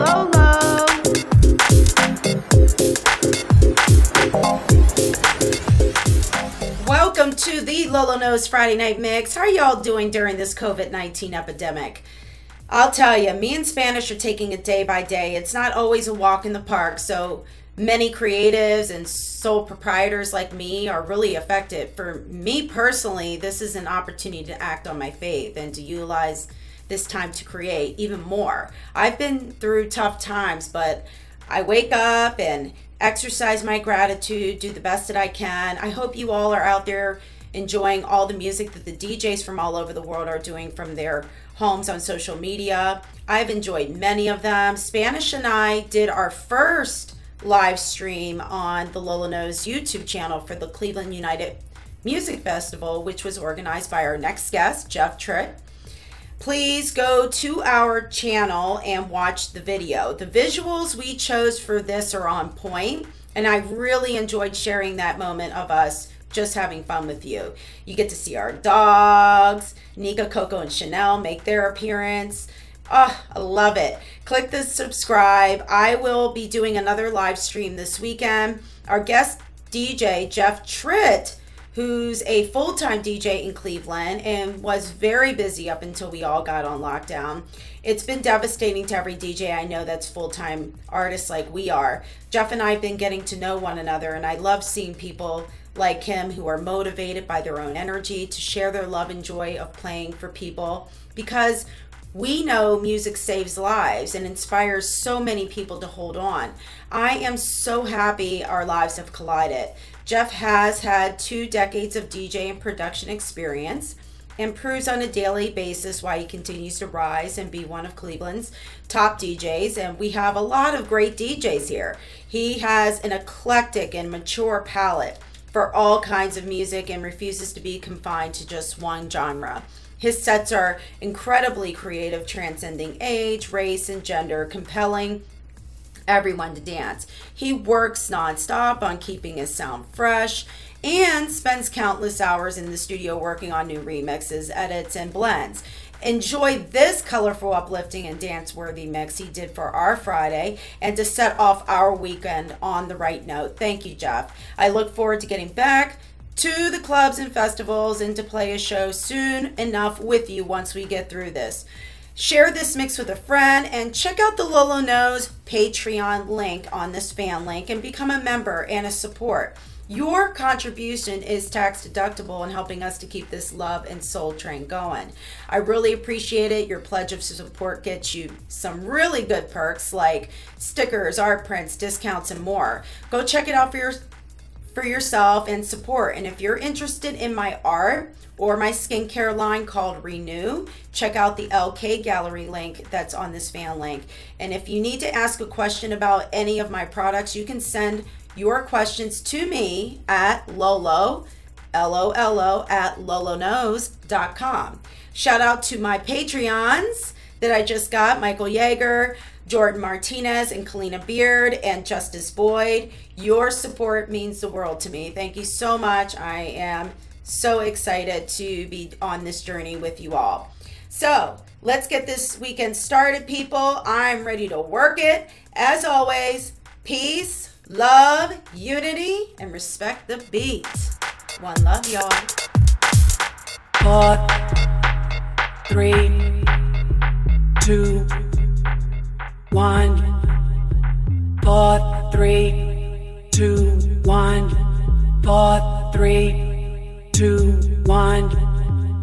Lolo. Welcome to the Lolo Knows Friday Night Mix. How are y'all doing during this COVID 19 epidemic? I'll tell you, me and Spanish are taking it day by day. It's not always a walk in the park, so many creatives and sole proprietors like me are really affected. For me personally, this is an opportunity to act on my faith and to utilize this time to create even more. I've been through tough times, but I wake up and exercise my gratitude, do the best that I can. I hope you all are out there enjoying all the music that the DJs from all over the world are doing from their homes on social media. I've enjoyed many of them. Spanish and I did our first live stream on the Lolo Knows YouTube channel for the Cleveland United Music Festival, which was organized by our next guest, Jeff Tritt. Please go to our channel and watch the video. The visuals we chose for this are on point, and I really enjoyed sharing that moment of us just having fun with you. You get to see our dogs. Nika, Coco, and Chanel make their appearance. Oh, I love it. Click the subscribe. I will be doing another live stream this weekend. Our guest DJ, Jeff Tritt, who's a full time DJ in Cleveland and was very busy up until we all got on lockdown. It's been devastating to every DJ I know that's full time artists like we are. Jeff and I have been getting to know one another, and I love seeing people like him who are motivated by their own energy to share their love and joy of playing for people because we know music saves lives and inspires so many people to hold on. I am so happy our lives have collided. Jeff has had two decades of DJ and production experience and proves on a daily basis why he continues to rise and be one of Cleveland's top DJs. And we have a lot of great DJs here. He has an eclectic and mature palette for all kinds of music and refuses to be confined to just one genre. His sets are incredibly creative, transcending age, race, and gender, compelling everyone to dance. He works nonstop on keeping his sound fresh and spends countless hours in the studio working on new remixes, edits, and blends. Enjoy this colorful, uplifting, and dance worthy mix he did for our Friday and to set off our weekend on the right note. Thank you, Jeff. I look forward to getting back to the clubs and festivals and to play a show soon enough with you once we get through this. Share this mix with a friend and check out the Lolo Knows Patreon link on this fan link and become a member and a support. Your contribution is tax deductible in helping us to keep this love and soul train going. I really appreciate it. Your pledge of support gets you some really good perks like stickers, art prints, discounts, and more. Go check it out for your for yourself and support. And if you're interested in my art or my skincare line called Renew, check out the LK Gallery link that's on this fan link. And if you need to ask a question about any of my products, you can send your questions to me at Lolo, L-O-L-O, at loloknows.com. Shout out to my Patreons that I just got, Michael Yeager, Jordan Martinez, and Kalina Beard, and Justice Boyd. Your support means the world to me. Thank you so much. I am so excited to be on this journey with you all. So let's get this weekend started, people. I'm ready to work it. As always, peace love, unity, and respect the beat. One love, y'all. Four, three, two, one. Four, three, two, one. Four, three, two, one.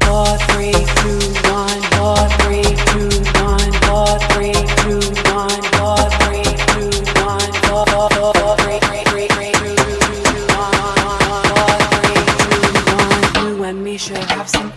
Four, three, two, one. Four, three, two, one. Four, three, two, one. Four, three, two, one. Four, four, four. should have some fun. You, you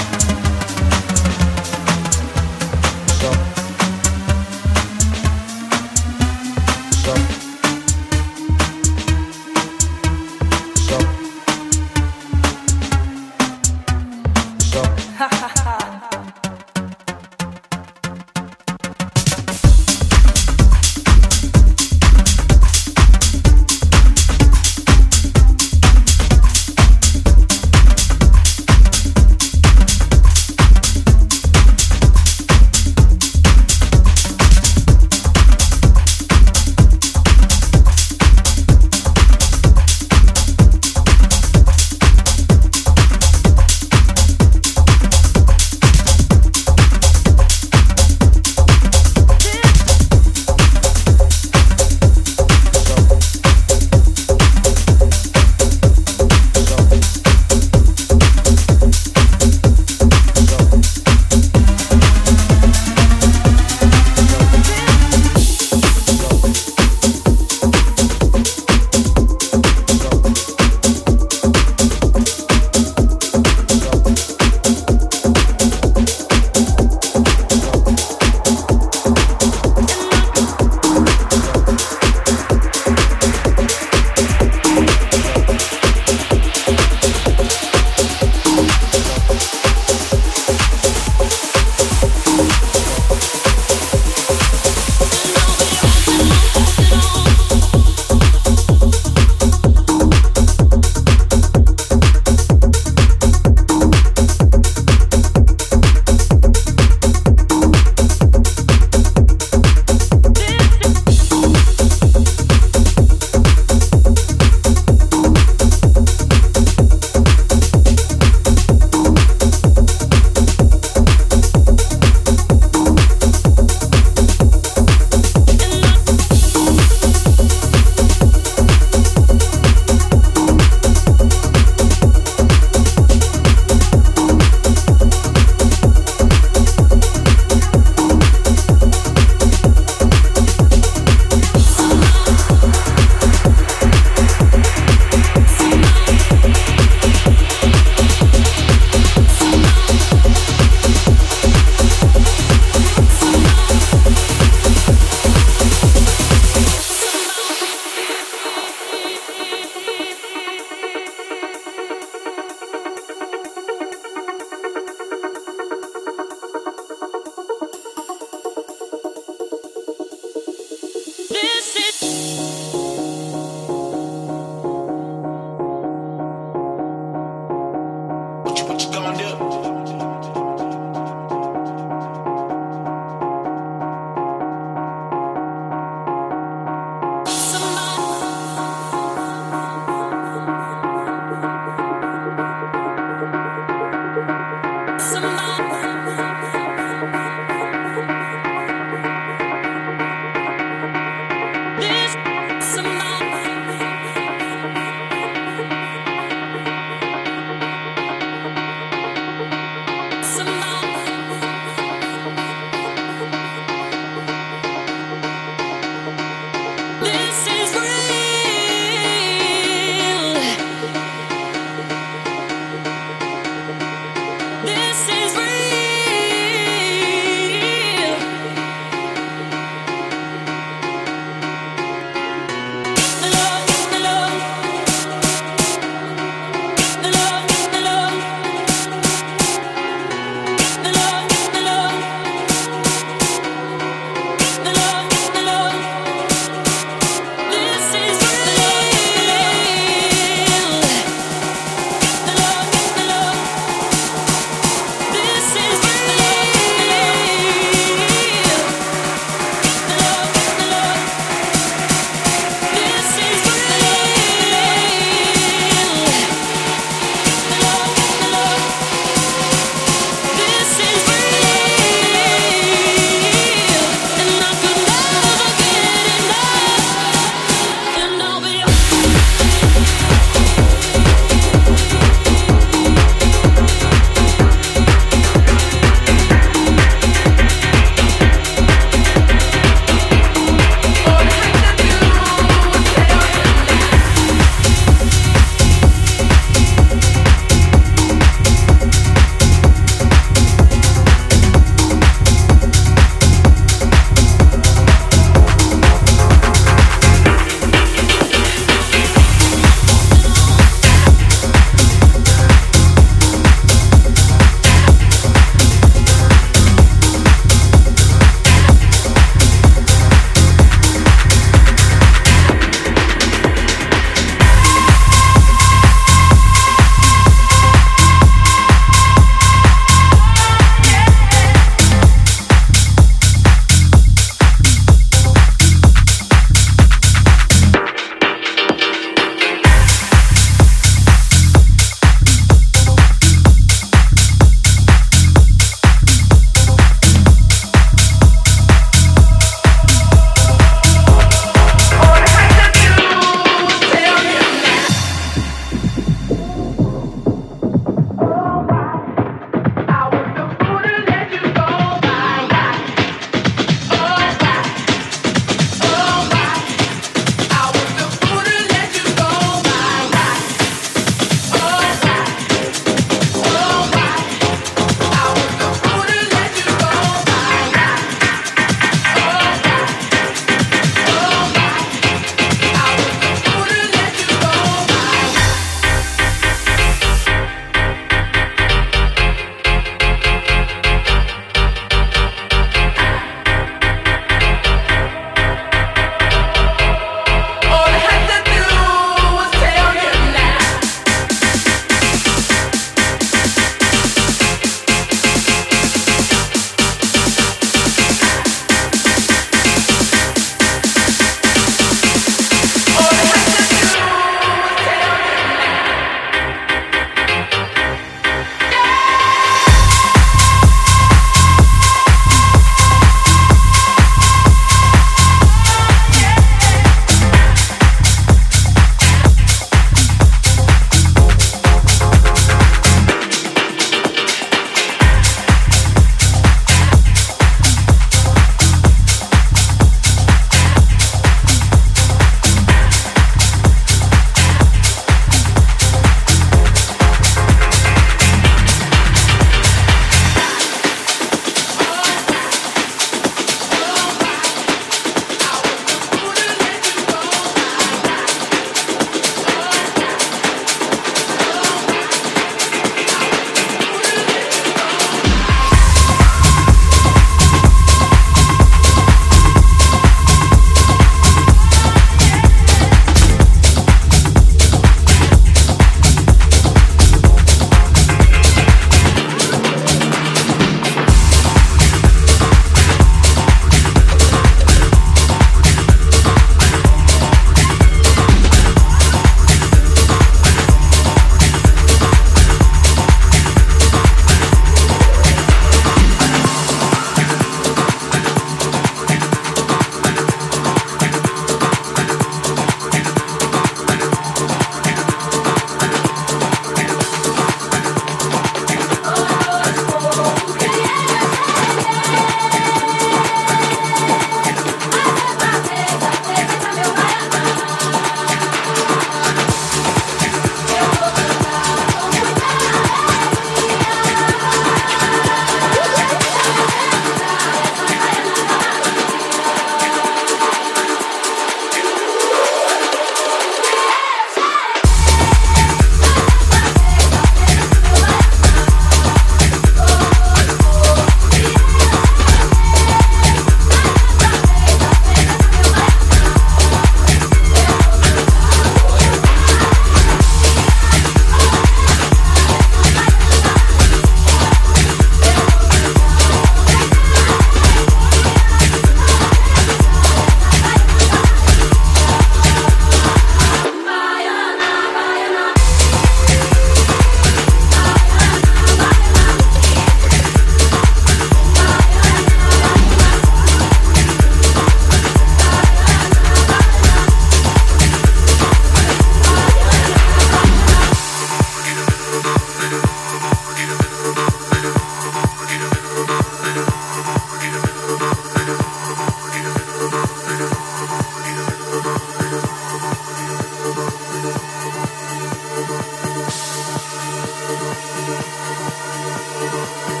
Some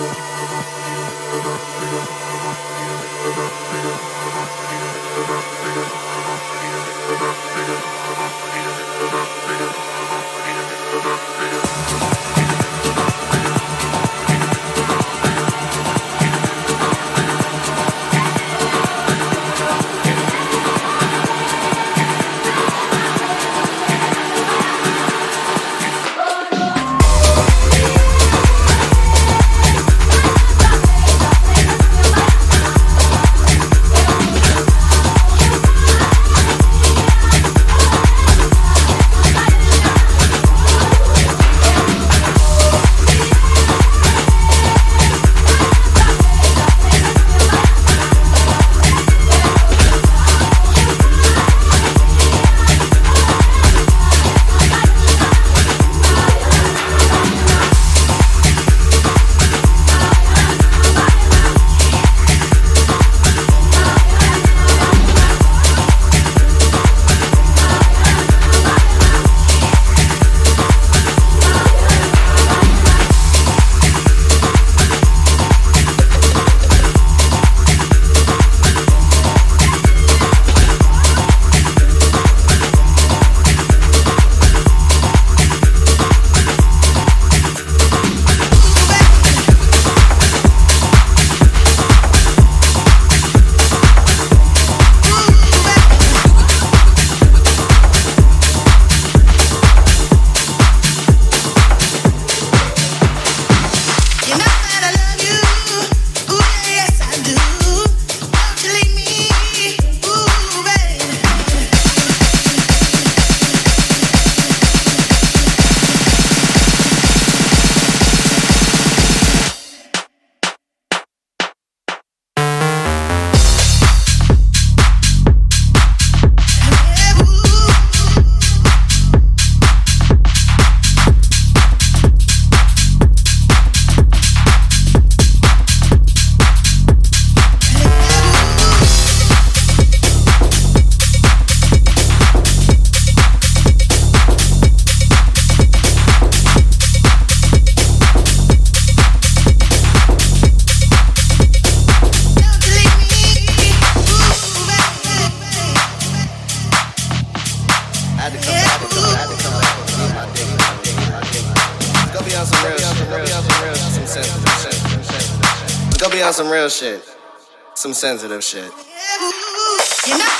real shit. Some sensitive shit. You know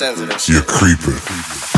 sensitive. You're creeping.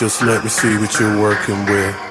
Just let me see what you're working with.